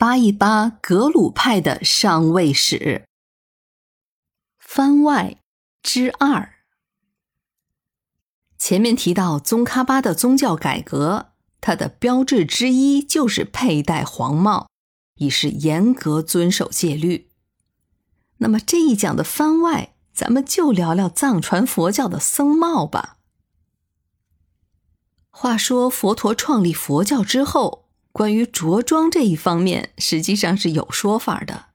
扒一扒格鲁派的上位史。番外之二。前面提到宗喀巴的宗教改革，它的标志之一就是佩戴黄帽，以示严格遵守戒律。那么这一讲的番外，咱们就聊聊藏传佛教的僧帽吧。话说佛陀创立佛教之后。关于着装这一方面，实际上是有说法的。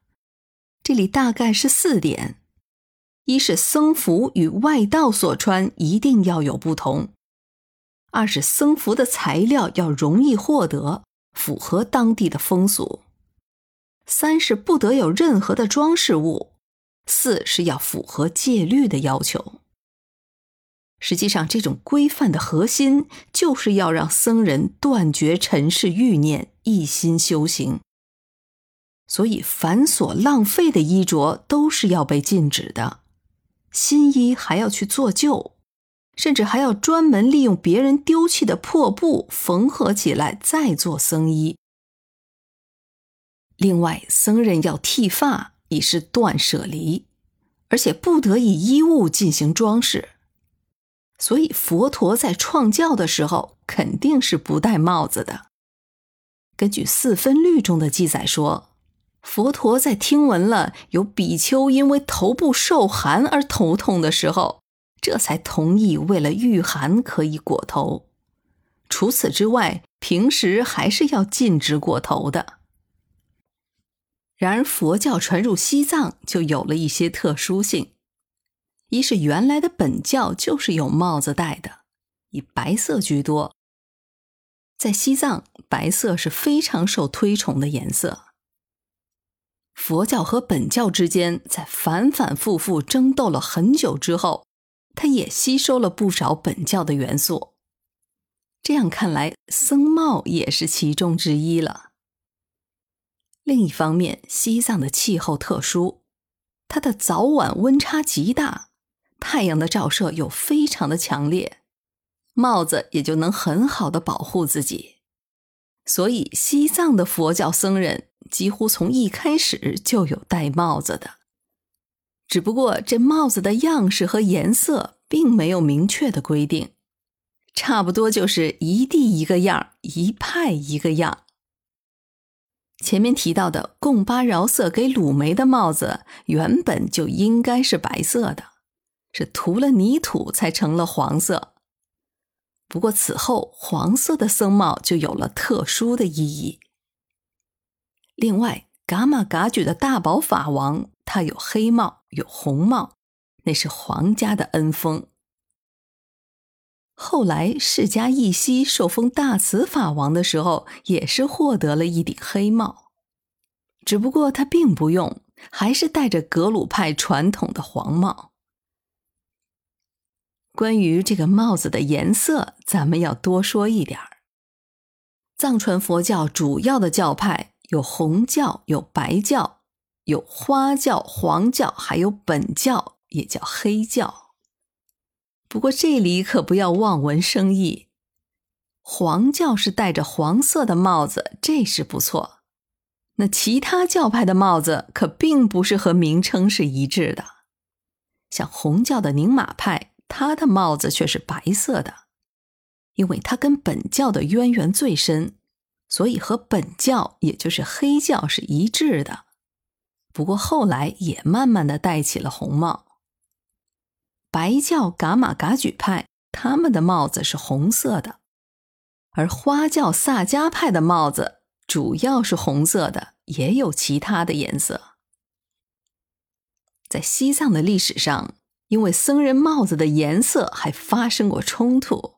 这里大概是四点：一是僧服与外道所穿一定要有不同；二是僧服的材料要容易获得，符合当地的风俗；三是不得有任何的装饰物；四是要符合戒律的要求。实际上，这种规范的核心就是要让僧人断绝尘世欲念，一心修行。所以，繁琐浪费的衣着都是要被禁止的。新衣还要去做旧，甚至还要专门利用别人丢弃的破布缝合起来再做僧衣。另外，僧人要剃发，以示断舍离，而且不得以衣物进行装饰。所以，佛陀在创教的时候肯定是不戴帽子的。根据四分律中的记载说，佛陀在听闻了有比丘因为头部受寒而头痛的时候，这才同意为了御寒可以裹头。除此之外，平时还是要禁止裹头的。然而，佛教传入西藏就有了一些特殊性。一是原来的本教就是有帽子戴的，以白色居多。在西藏，白色是非常受推崇的颜色。佛教和本教之间在反反复复争斗了很久之后，它也吸收了不少本教的元素。这样看来，僧帽也是其中之一了。另一方面，西藏的气候特殊，它的早晚温差极大。太阳的照射又非常的强烈，帽子也就能很好的保护自己。所以，西藏的佛教僧人几乎从一开始就有戴帽子的，只不过这帽子的样式和颜色并没有明确的规定，差不多就是一地一个样，一派一个样。前面提到的贡巴饶色给鲁梅的帽子，原本就应该是白色的。是涂了泥土才成了黄色。不过此后，黄色的僧帽就有了特殊的意义。另外，噶玛噶举的大宝法王，他有黑帽，有红帽，那是皇家的恩封。后来，释迦一希受封大慈法王的时候，也是获得了一顶黑帽，只不过他并不用，还是戴着格鲁派传统的黄帽。关于这个帽子的颜色，咱们要多说一点儿。藏传佛教主要的教派有红教、有白教、有花教、黄教，还有本教，也叫黑教。不过这里可不要望文生义，黄教是戴着黄色的帽子，这是不错。那其他教派的帽子可并不是和名称是一致的，像红教的宁玛派。他的帽子却是白色的，因为他跟本教的渊源最深，所以和本教也就是黑教是一致的。不过后来也慢慢的戴起了红帽。白教噶玛噶举派他们的帽子是红色的，而花教萨迦派的帽子主要是红色的，也有其他的颜色。在西藏的历史上。因为僧人帽子的颜色还发生过冲突。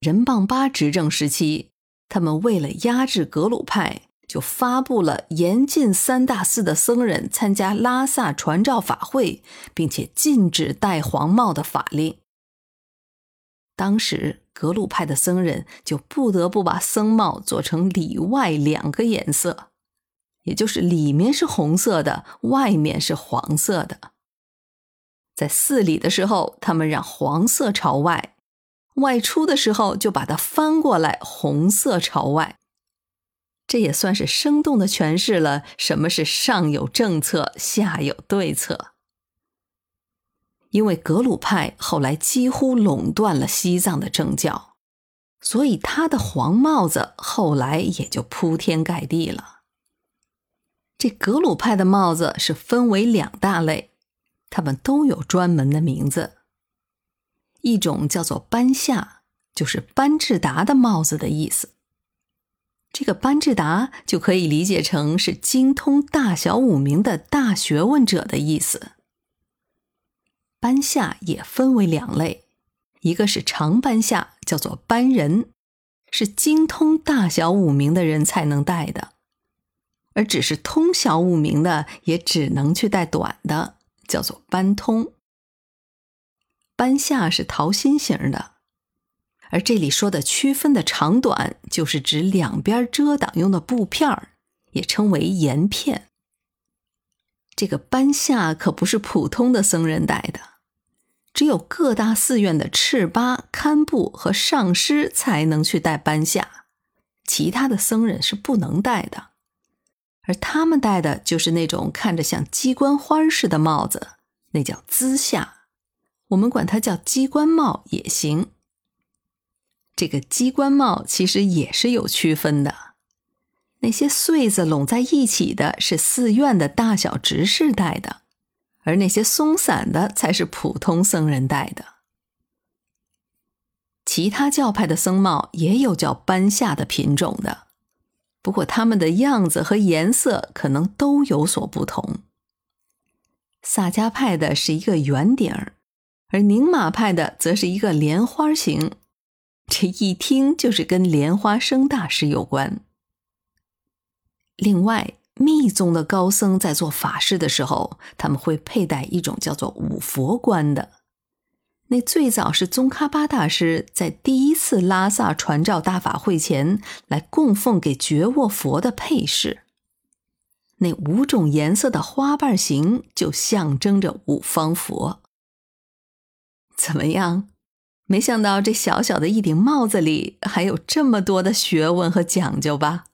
仁邦巴执政时期，他们为了压制格鲁派，就发布了严禁三大寺的僧人参加拉萨传召法会，并且禁止戴黄帽的法令。当时格鲁派的僧人就不得不把僧帽做成里外两个颜色，也就是里面是红色的，外面是黄色的。在寺里的时候，他们让黄色朝外；外出的时候，就把它翻过来，红色朝外。这也算是生动的诠释了什么是上有政策，下有对策。因为格鲁派后来几乎垄断了西藏的政教，所以他的黄帽子后来也就铺天盖地了。这格鲁派的帽子是分为两大类，它们都有专门的名字。一种叫做班夏，就是班智达的帽子的意思。这个班智达就可以理解成是精通大小五名的大学问者的意思。班夏也分为两类，一个是长班夏，叫做班人，是精通大小五名的人才能戴的；而只是通晓五名的，也只能去戴短的，叫做班通。班夏是桃心形的。而这里说的区分的长短，就是指两边遮挡用的布片儿，也称为沿片。这个班夏可不是普通的僧人戴的，只有各大寺院的赤巴、堪布和上师才能去戴班夏，其他的僧人是不能戴的。而他们戴的就是那种看着像鸡冠花似的帽子，那叫姿夏，我们管它叫鸡冠帽也行。这个鸡冠帽其实也是有区分的，那些穗子拢在一起的是寺院的大小执事戴的，而那些松散的才是普通僧人戴的。其他教派的僧帽也有叫班夏的品种的，不过它们的样子和颜色可能都有所不同。萨迦派的是一个圆顶儿，而宁玛派的则是一个莲花形。这一听就是跟莲花生大师有关。另外，密宗的高僧在做法事的时候，他们会佩戴一种叫做五佛冠的。那最早是宗喀巴大师在第一次拉萨传召大法会前来供奉给觉沃佛的配饰。那五种颜色的花瓣形就象征着五方佛。怎么样？没想到这小小的一顶帽子里还有这么多的学问和讲究吧？